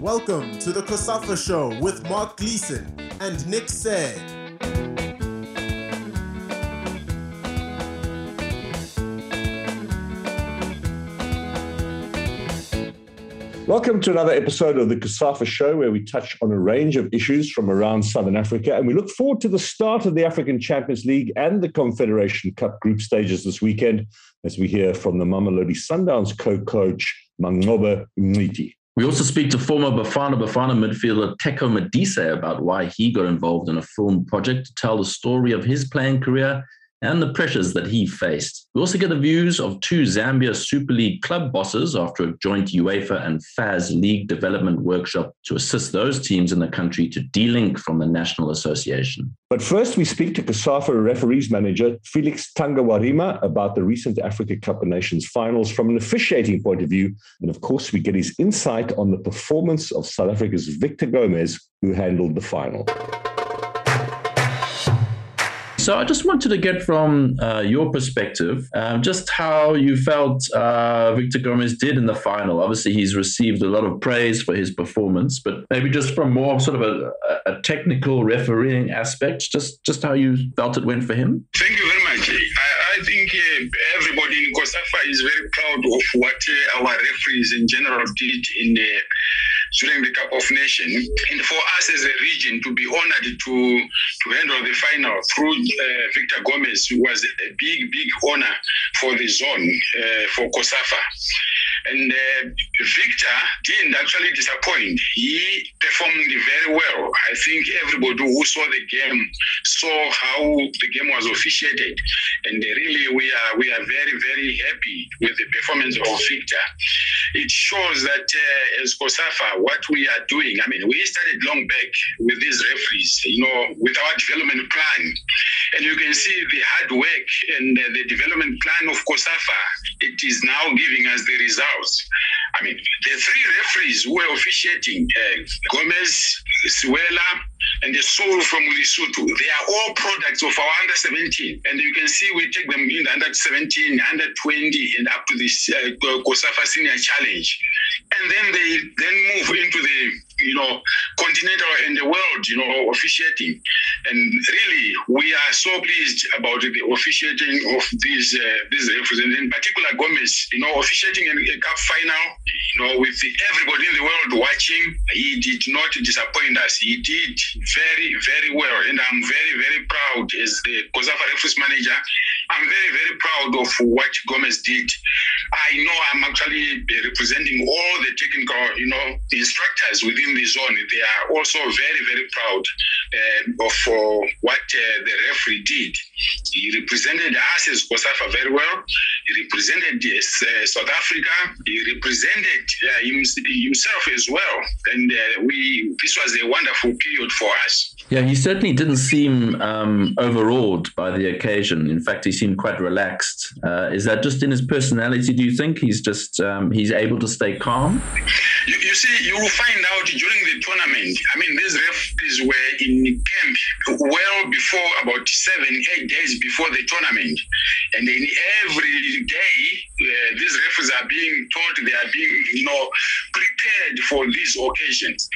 Welcome to the COSAFA Show with Mark Gleeson and Nick Said. Welcome to another episode of the COSAFA Show, where we touch on a range of issues from around Southern Africa. And we look forward to the start of the African Champions League and the Confederation Cup group stages this weekend, as we hear from the Mamelodi Sundowns co coach, Manqoba Mngqithi. We also speak to former Bafana Bafana midfielder Teko Modise about why he got involved in a film project to tell the story of his playing career and the pressures that he faced. We also get the views of two Zambia Super League club bosses after a joint UEFA and FAZ League development workshop to assist those teams in the country to delink from the National Association. But first, we speak to COSAFA referees manager Felix Tangawarima about the recent Africa Cup of Nations finals from an officiating point of view. And of course, we get his insight on the performance of South Africa's Victor Gomes, who handled the final. So I just wanted to get from uh, your perspective um, just how you felt uh, Victor Gomes did in the final. Obviously, he's received a lot of praise for his performance, but maybe just from more sort of a, a technical refereeing aspect, just just how you felt it went for him. Thank you very much. I, I think uh, everybody in COSAFA is very proud of what uh, our referees in general did in the during the Cup of Nations. And for us as a region to be honored to, to handle the final through uh, Victor Gomes was a big, big honor for the zone, uh, for COSAFA. And uh, Victor didn't actually disappoint. He performed very well. I think everybody who saw the game saw how the game was officiated, and really we are we are very very happy with the performance of Victor. It shows that uh, as COSAFA, what we are doing. I mean, we started long back with these referees, you know, with our development plan, and you can see the hard work and the development plan of COSAFA. It is now giving us the results. I mean, the three referees who were officiating, uh, Gomes, Siwela, and the soul from Lesotho, they are all products of our under 17. And you can see we take them in the under 17, under 20, and up to this uh, COSAFA Senior Challenge. And then they then move into the you know, continental and the world, you know, officiating. And really, we are so pleased about the officiating of these uh, these in particular Gomes, you know, officiating a, a cup final, you know, with everybody in the world watching, he did not disappoint us. He did very, very well, and I'm very, very proud as the COSAFA referees manager. I'm very, very proud of what Gomes did. I know I'm actually representing all the technical, you know, instructors within the zone. They are also very, very proud uh, of uh, what uh, the referee did. He represented us as COSAFA very well. He represented uh, South Africa. He represented uh, himself as well. And uh, we this was a wonderful period for us. Yeah, he certainly didn't seem um, overawed by the occasion. In fact, he seemed quite relaxed. Uh, is that just in his personality? Do you think he's just um, he's able to stay calm? You, you, see, you will find out during the tournament. I mean, these referees were in camp well before about seven, eight days before the tournament, and then every day uh, these referees are being told they are being, you know, prepared for these occasions.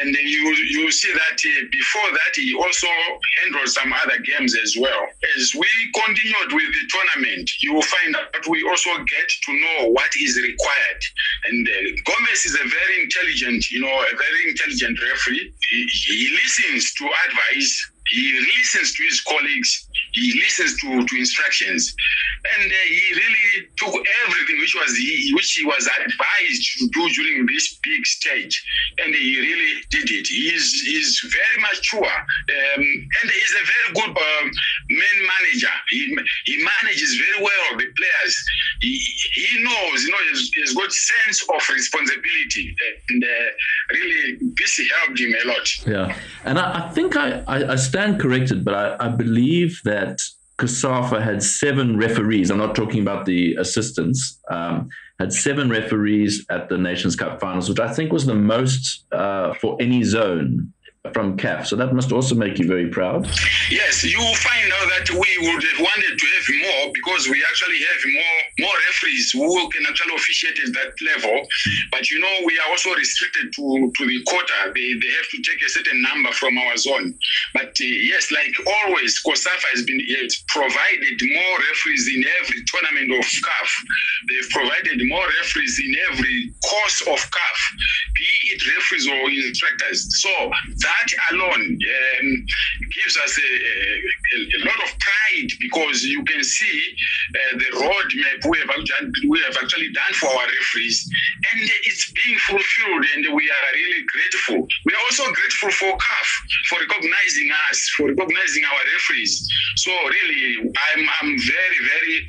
And then you you see that uh, before that he also handled some other games as well. As we continued with the tournament, you will find that we also get to know what is required. And uh, Gomes is a very intelligent, you know, a very intelligent referee. He, he listens to advice. He listens to his colleagues he listens to, to instructions. And uh, he really took everything which was he, which he was advised to do during this big stage. And he really did it. He's, he's very mature um, and he's a very good um, man manager. He, he manages very well the players. He, he knows you know he's, he's got sense of responsibility. And uh, really this helped him a lot. Yeah. And I, I think I, I, I stand corrected but I, I believe that that COSAFA had seven referees. I'm not talking about the assistants. Um, had seven referees at the Nations Cup finals, which I think was the most uh, for any zone from CAF. So that must also make you very proud. Yes, you will find out that we would have wanted to have more because we actually have more more referees who can actually officiate at that level. But you know, we are also restricted to, to the quota. They, they have to take a certain number from our zone. But uh, yes, like always, COSAFA has been has provided more referees in every tournament of CAF. They've provided more referees in every course of CAF, be it referees or instructors. So that alone um, gives us a, a, a, lot of pride because you can see uh, the roadmap we have, we have actually done for our referees, and it's being fulfilled, and we are really grateful. We are also grateful for CAF for recognizing us, for recognizing our referees. So really, I'm I'm very very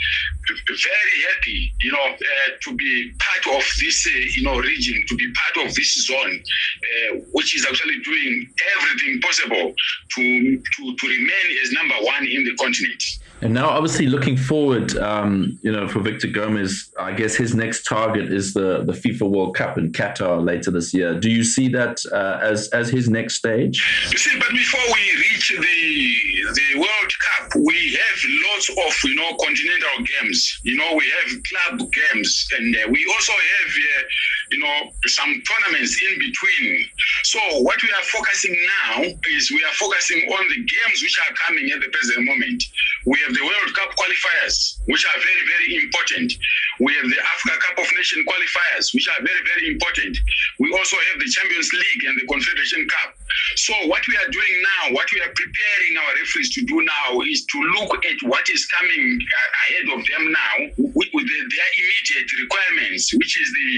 very happy, you know, uh, to be part of this, uh, you know, region, to be part of this zone, uh, which is actually doing everything possible to, to, to remain as number one in the continent. And now, obviously, looking forward, um, you know, for Victor Gomes, I guess his next target is the, the FIFA World Cup in Qatar later this year. Do you see that uh, as as his next stage? You see, but before we reach the the World Cup, we have lots of you know continental games. You know, we have club games, and uh, we also have uh, you know some tournaments in between. So what we are focusing now is we are focusing on the games which are coming at the present moment. We have the World Cup qualifiers, which are very, very important. We have the Africa Cup of Nations qualifiers, which are very, very important. We also have the Champions League and the Confederation Cup. So what we are doing now, what we are preparing our referees to do now is to look at what is coming uh, ahead of them now with, with the, their immediate requirements, which is the,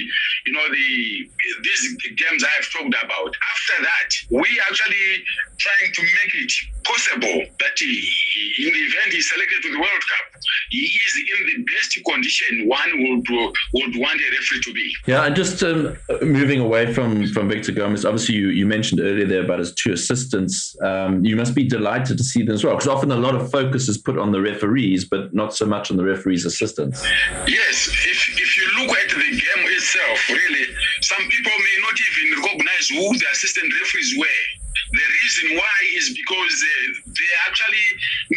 you know, the these games I have talked about. After that, we actually trying to make it possible that he, in the event he's selected to the World Cup, he is in the best condition one would would want a referee to be. Yeah, and just um, moving away from from Victor Gomes, obviously you, you mentioned earlier there about his two assistants. Um, you must be delighted to see them as well, because often a lot of focus is put on the referees, but not so much on the referees' assistants. Yes, if if you look at itself, really, some people may not even recognize who the assistant referees were. The reason why is because uh, they actually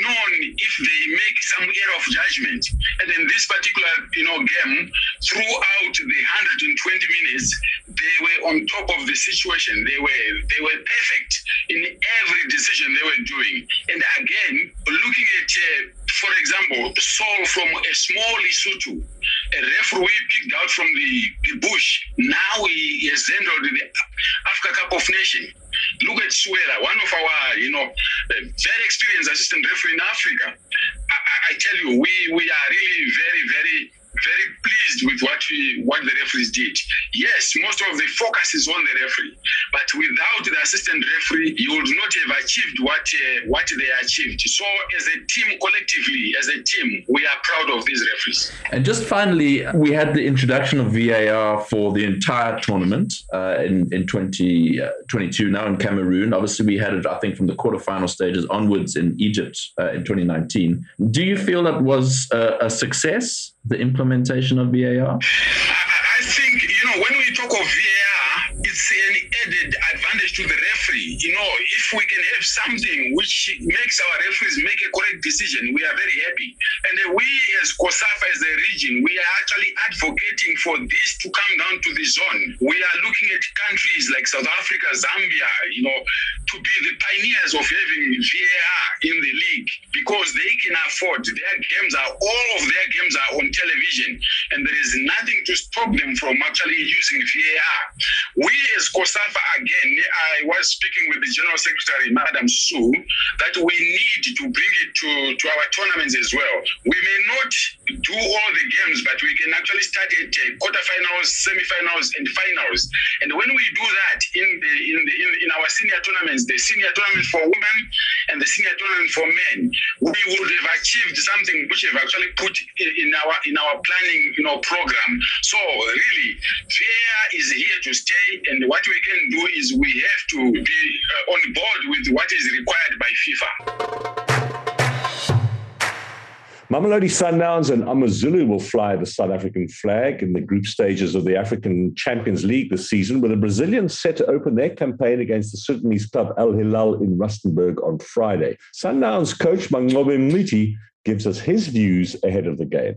known if they make some error of judgment. And in this particular, you know, game, throughout the 120 minutes, they were on top of the situation. They were they were perfect in every decision they were doing. And again, looking at uh, for example, Saul from a small Lesotho, a referee picked out from the, the bush. Now he has handled the Africa Cup of Nations. Look at Siwela, one of our, you know, very experienced assistant referee in Africa. I, I tell you, we, we are really very, very very pleased with what we what the referees did. Yes, most of the focus is on the referee, but without the assistant referee, you would not have achieved what uh, what they achieved. So, as a team, collectively, as a team, we are proud of these referees. And just finally, we had the introduction of VAR for the entire tournament uh, in in 2022 uh, now in Cameroon. Obviously, we had it, I think, from the quarterfinal stages onwards in Egypt uh, in 2019. Do you feel that was a success? The implementation of VAR? I think, you know, when we talk of VAR, it's an added advantage to the referee. You know, if we can have something which makes our referees make a correct decision, we are very happy. And we, as COSAFA, as a region, we are actually advocating for this to come down to the zone. We are looking at countries like South Africa, Zambia, you know, to be the pioneers of having VAR in the league because they can afford their games are all of their games are on television and there is nothing to stop them from actually using VAR. We as COSAFA again, I was speaking with the General Secretary, Madam Sue, that we need to bring it to, to our tournaments as well. We may not do all the games, but we can actually start at uh, quarterfinals, semifinals, and finals. And when we do that in the in the in, in our senior tournaments, the senior tournament for women and the senior tournament for men, we would have achieved something which have actually put in our in our planning, you know, program. So really, VAR is here to stay, and what we can do is we have to be uh, on board with what is required by FIFA. Mamelodi Sundowns and Amazulu will fly the South African flag in the group stages of the African Champions League this season, with the Brazilians set to open their campaign against the Sudanese club Al Hilal in Rustenburg on Friday. Sundowns coach Manqoba Mngqithi gives us his views ahead of the game.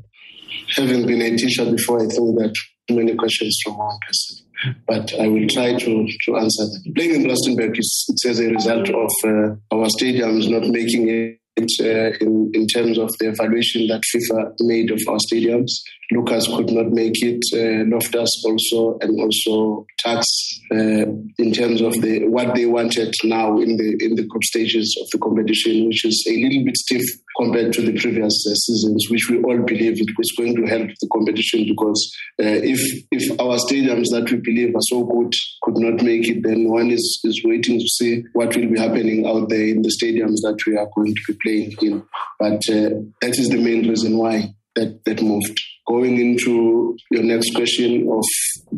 Having been a teacher before, I think that too many questions from one person. But I will try to, to answer them. Playing in Rustenburg is it's as a result of uh, our stadiums not making it uh, in, in terms of the evaluation that FIFA made of our stadiums. Lucas could not make it, uh, Loftus also, and also Tuks uh, in terms of the what they wanted now in the in the group stages of the competition, which is a little bit stiff compared to the previous uh, seasons, which we all believe it was going to help the competition because uh, if if our stadiums that we believe are so good could not make it, then one is is waiting to see what will be happening out there in the stadiums that we are going to be playing in. But uh, that is the main reason why that that moved going into your next question of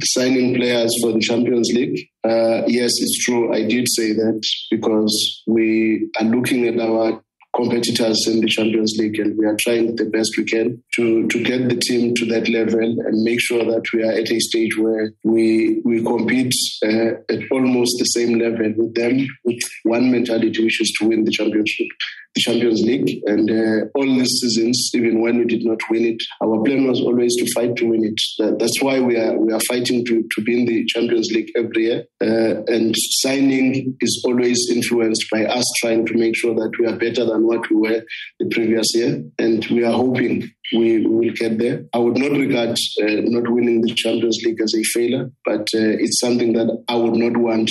signing players for the Champions League, uh, yes, it's true. I did say that because we are looking at our competitors in the Champions League, and we are trying the best we can to to get the team to that level and make sure that we are at a stage where we we compete uh, at almost the same level with them, with one mentality, which is to win the championship the Champions League. And uh, all these seasons, even when we did not win it, our plan was always to fight to win it. That, that's why we are we are fighting to, to be in the Champions League every year. Uh, and signing is always influenced by us trying to make sure that we are better than what we were the previous year. And we are hoping we will get there. I would not regard uh, not winning the Champions League as a failure, but uh, it's something that I would not want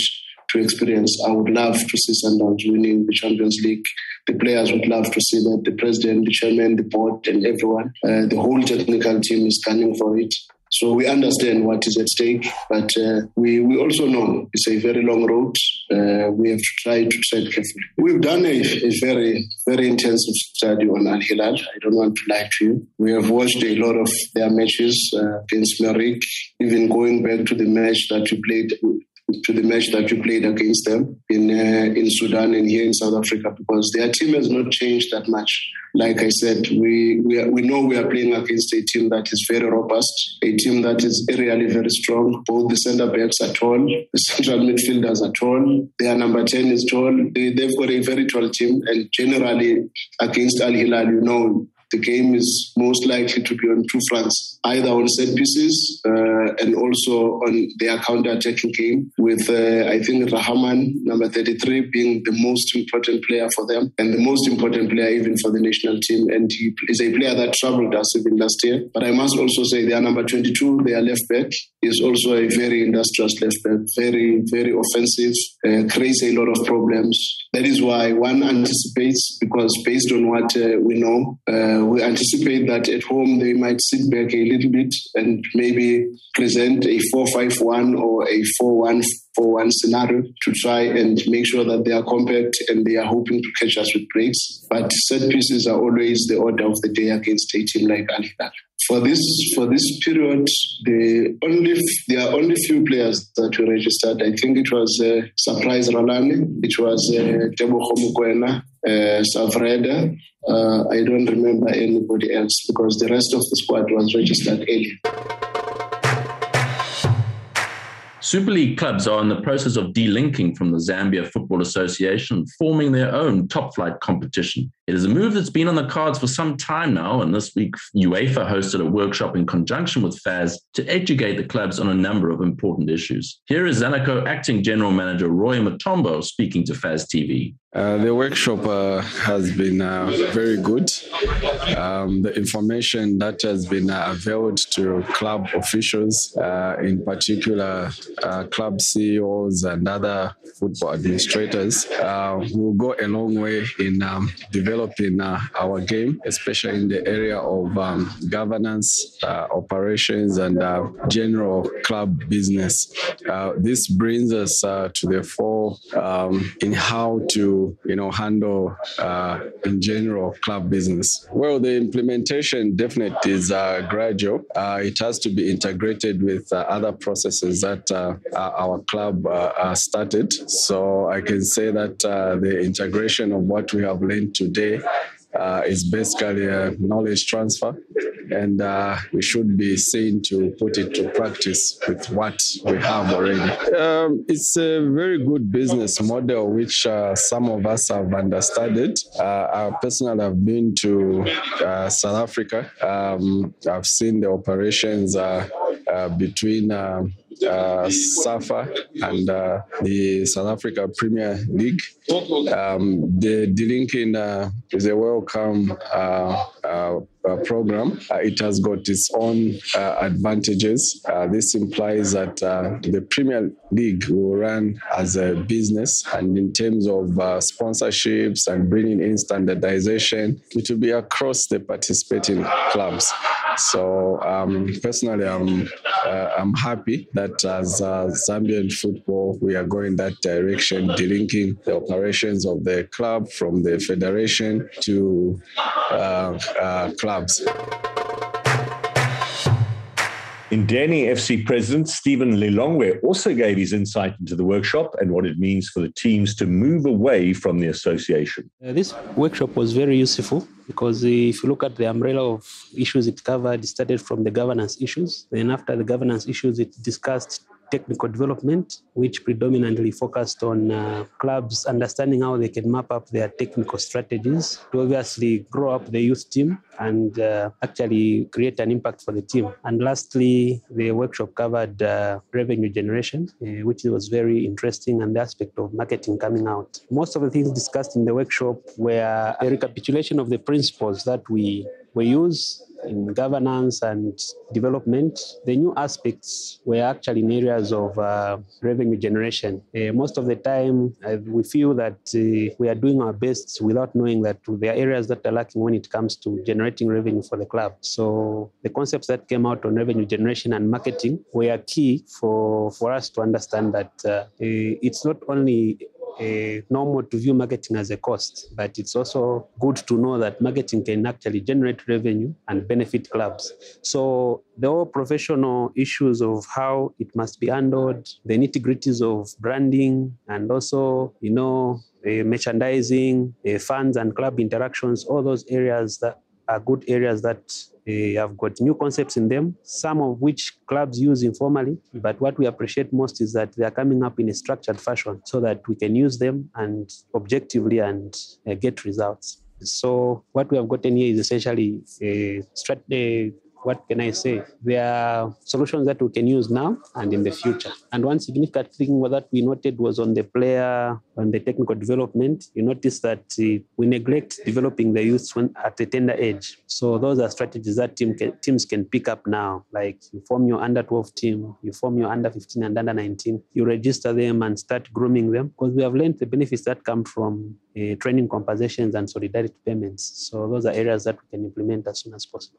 to experience. I would love to see Sundowns winning the Champions League. The players would love to see that. The president, the chairman, the board, and everyone, uh, the whole technical team is gunning for it. So we understand what is at stake, but uh, we, we also know it's a very long road. Uh, we have to try to tread carefully. We've done a, a, very, very intensive study on Al Hilal. I don't want to lie to you. We have watched a lot of their matches uh, against Merrikh, even going back to the match that we played to the match that we played against them in uh, in Sudan and here in South Africa because their team has not changed that much. Like I said, we we, are, we know we are playing against a team that is very robust, a team that is really very strong. Both the centre backs are tall, the central midfielders are tall. Their number ten is tall. They, they've got a very tall team, and generally against Al Hilal, you know, the game is most likely to be on two fronts, either on set pieces uh, and also on their counter-attacking game, with uh, I think Rahman, number 33, being the most important player for them and the most important player even for the national team. And he is a player that troubled us even last year. But I must also say their number 22, their left back, is also a very industrious left back, very, very offensive, uh, creates a lot of problems. That is why one anticipates, because based on what uh, we know, we anticipate that at home they might sit back a little bit and maybe present a 4-5-1 or a 4-1 for one scenario to try and make sure that they are compact and they are hoping to catch us with breaks. But set pieces are always the order of the day against a team like Al Hilal. For this for this period, the only there are only few players that were registered. I think it was uh, Surprise Ralani, it was uh, Tebogo Mokoena, uh, Savreda. Uh, I don't remember anybody else because the rest of the squad was registered early. Super League clubs are in the process of delinking from the Zambia Football Association, forming their own top flight competition. It is a move that's been on the cards for some time now, and this week UEFA hosted a workshop in conjunction with FAZ to educate the clubs on a number of important issues. Here is Zanaco Acting General Manager Roy Matombo speaking to FAZ TV. Uh, the workshop uh, has been uh, very good. Um, the information that has been uh, availed to club officials, uh, in particular club CEOs and other football administrators, will go a long way in um, developing our game, especially in the area of um, governance, operations, and general club business. this brings us to the fore um, in how to you know handle uh, in general club business? Well, the implementation definitely is uh, gradual. Uh, it has to be integrated with uh, other processes that uh, our club uh, started. So I can say that the integration of what we have learned today uh, is basically a knowledge transfer, and uh, we should be seen to put it to practice with what we have already. Um, it's a very good business model, which uh, some of us have understood. Uh, I personally have been to uh, South Africa. Um, I've seen the operations uh, between um, uh, SAFA and uh, the South Africa Premier League. Um, the delinking uh, is a welcome uh, uh, uh, program. it has got its own advantages. this implies that the Premier League will run as a business, and in terms of sponsorships and bringing in standardization, it will be across the participating clubs. So um, personally, I'm uh, I'm happy that as uh, Zambian football, we are going that direction, delinking the operations of the club from the federation to uh, uh clubs. Indeni FC president Stephen Lilongwe also gave his insight into the workshop and what it means for the teams to move away from the association. Uh, this workshop was very useful because if you look at the umbrella of issues it covered, it started from the governance issues. Then after the governance issues, it discussed technical development, which predominantly focused on uh, clubs understanding how they can map up their technical strategies to obviously grow up the youth team and uh, actually create an impact for the team. And lastly, the workshop covered uh, revenue generation, uh, which was very interesting, and the aspect of marketing coming out. Most of the things discussed in the workshop were a recapitulation of the principles that we we use in governance and development, the new aspects were actually in areas of uh, revenue generation. Uh, most of the time, uh, we feel that uh, we are doing our best without knowing that there are areas that are lacking when it comes to generating revenue for the club. So the concepts that came out on revenue generation and marketing were key for, for us to understand that uh, it's not only uh, normal to view marketing as a cost, but it's also good to know that marketing can actually generate revenue and benefit clubs. So the whole professional issues of how it must be handled, the nitty gritties of branding, and also, you know, uh, merchandising, uh, funds and club interactions, all those areas that are good areas that they have got new concepts in them, some of which clubs use informally. But what we appreciate most is that they are coming up in a structured fashion so that we can use them and objectively and uh, get results. So what we have gotten here is essentially a, strat- what can I say? There are solutions that we can use now and in the future. And one significant thing that we noted was on the player, on the technical development. You notice that uh, we neglect developing the youth when, at a tender age. So those are strategies that team can, teams can pick up now. Like you form your under 12 team, you form your under 15 and under 19, you register them and start grooming them because we have learned the benefits that come from uh, training compensations and solidarity payments. So those are areas that we can implement as soon as possible.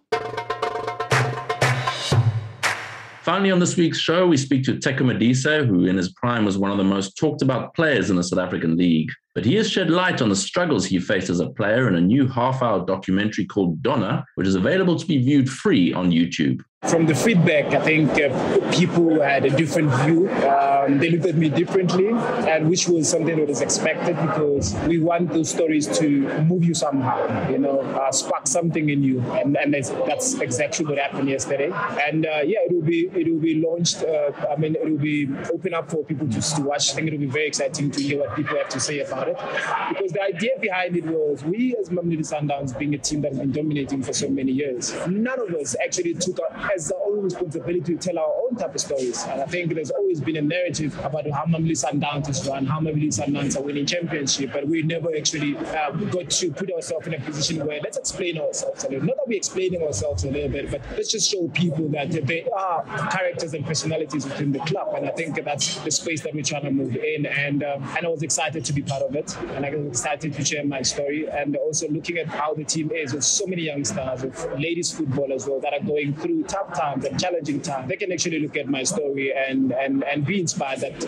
Finally, on this week's show, we speak to Teko Modise, who in his prime was one of the most talked about players in the South African League. But he has shed light on the struggles he faced as a player in a new half hour documentary called Donna, which is available to be viewed free on YouTube. From the feedback, I think uh, people had a different view. Um, they looked at me differently, and which was something that was expected because we want those stories to move you somehow, you know, uh, spark something in you, and, and that's, exactly what happened yesterday. And uh, yeah, it will be it will be launched. Uh, I mean, it will be open up for people to, to watch. I think it will be very exciting to hear what people have to say about it, because the idea behind it was we as Mamelodi Sundowns, being a team that has been dominating for so many years, none of us actually took has own responsibility to tell our own type of stories. And I think there's always been a narrative about how Mamelodi Sundowns is run, how Mamelodi Sundowns are winning championship, but we never actually uh, got to put ourselves in a position where let's explain ourselves a little. Not that we're explaining ourselves a little bit, but let's just show people that there are characters and personalities within the club. And I think that's the space that we're trying to move in. And um, and I was excited to be part of it, and I was excited to share my story, and also looking at how the team is with so many young stars, with ladies football as well, that are going through tough times times and challenging times, they can actually look at my story and and and be inspired that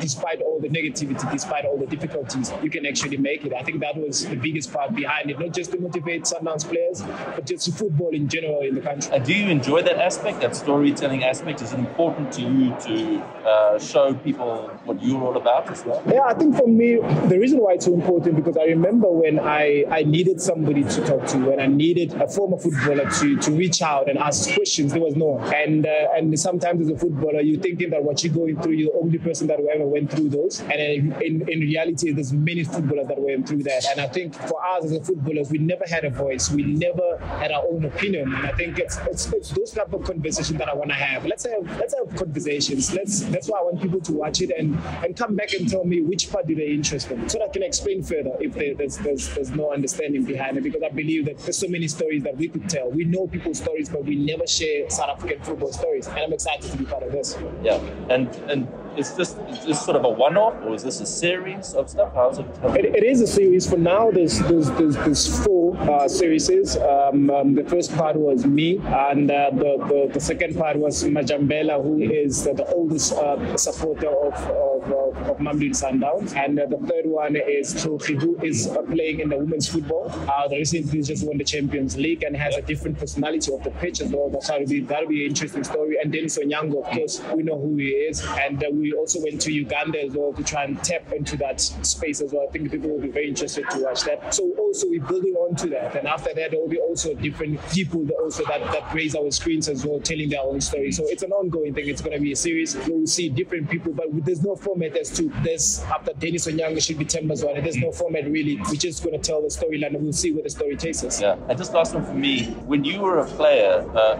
despite all the negativity, despite all the difficulties, you can actually make it. I think that was the biggest part behind it, not just to motivate Sundowns players, but just football in general in the country. And do you enjoy that aspect, that storytelling aspect? Is it important to you to uh, show people what you're all about as well? Yeah, I think for me, the reason why it's so important because I remember when I, I needed somebody to talk to, when I needed a former footballer to, to reach out and ask questions, there was no. And, uh, and sometimes as a footballer, you're thinking that what you're going through, you're the only person that ever went through those. And in, in reality, there's many footballers that went through that. And I think for us as a footballers, we never had a voice. We never had our own opinion. And I think it's, it's, it's those type of conversations that I want to have. Let's have let's have conversations. Let's that's why I want people to watch it and, and come back and tell me which part do they interest in, so that I can explain further if they, there's, there's there's no understanding behind it. Because I believe that there's so many stories that we could tell. We know people's stories, but we never share South African football stories. And I'm excited to be part of this. Yeah, and and is this is this sort of a one-off or is this a series of stuff? How's it? it, it is a series. For now, there's there's there's, there's four uh, series. Um, um, the first part was me, and uh, the, the, the second part was Majambela, who is the oldest uh, supporter of of, of, Mamelodi Sundowns, and uh, the third one is Trofi, who is uh, playing in the women's football. Uh, recently just won the Champions League and has a different personality of the pitch as well. That'll be that'll be an interesting story. And Denis Onyango, of course, we know who he is, and uh, we also went to Uganda as well to try and tap into that space as well. I think people will be very interested to watch that. So also we're building on to that. And after that, there will be also different people that also that, that graze our screens as well, telling their own story. So it's an ongoing thing. It's going to be a series. We'll see different people, but there's no format as to this. After Denis Onyango should be Tembazwane. There's no format really. We're just going to tell the storyline and we'll see where the story takes us. Yeah. And just last one for me. When you were a player, uh,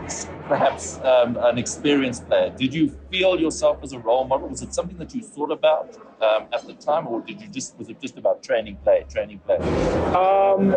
perhaps um, an experienced player, did you feel yourself as a role model? Was it something that you thought about um, at the time, or did you just was it just about training play, training play? Um,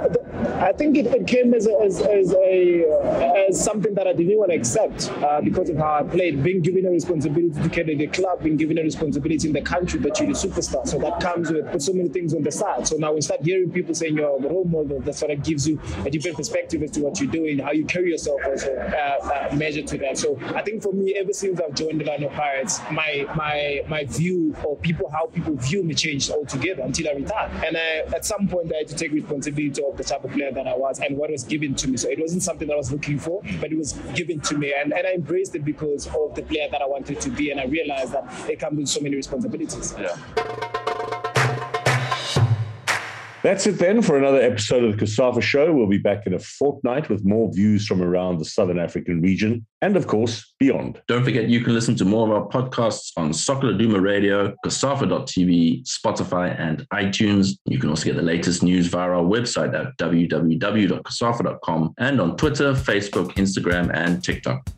I think it, it came as a, as, as, a as something that I didn't want to accept uh, because of how I played. Being given a responsibility to carry the club, being given a responsibility in the country that you're a superstar. So that comes with, so many things on the side. So now we start hearing people saying you're a role model. That sort of gives you a different perspective as to what you're doing, how you carry yourself also. Uh, uh, measure to that. So I think for me, ever since I've joined the Orlando Pirates, my my my view or people how people view me changed altogether until I retired. And I, at some point, I had to take responsibility of the type of player that I was and what was given to me. So it wasn't something that I was looking for, but it was given to me, and, and I embraced it because of the player that I wanted to be, and I realized that it comes with so many responsibilities. Yeah. That's it then for another episode of the COSAFA Show. We'll be back in a fortnight with more views from around the Southern African region and, of course, beyond. Don't forget you can listen to more of our podcasts on Soccer Laduma Radio, COSAFA.tv, Spotify, and iTunes. You can also get the latest news via our website at www.cosafa.com and on Twitter, Facebook, Instagram, and TikTok.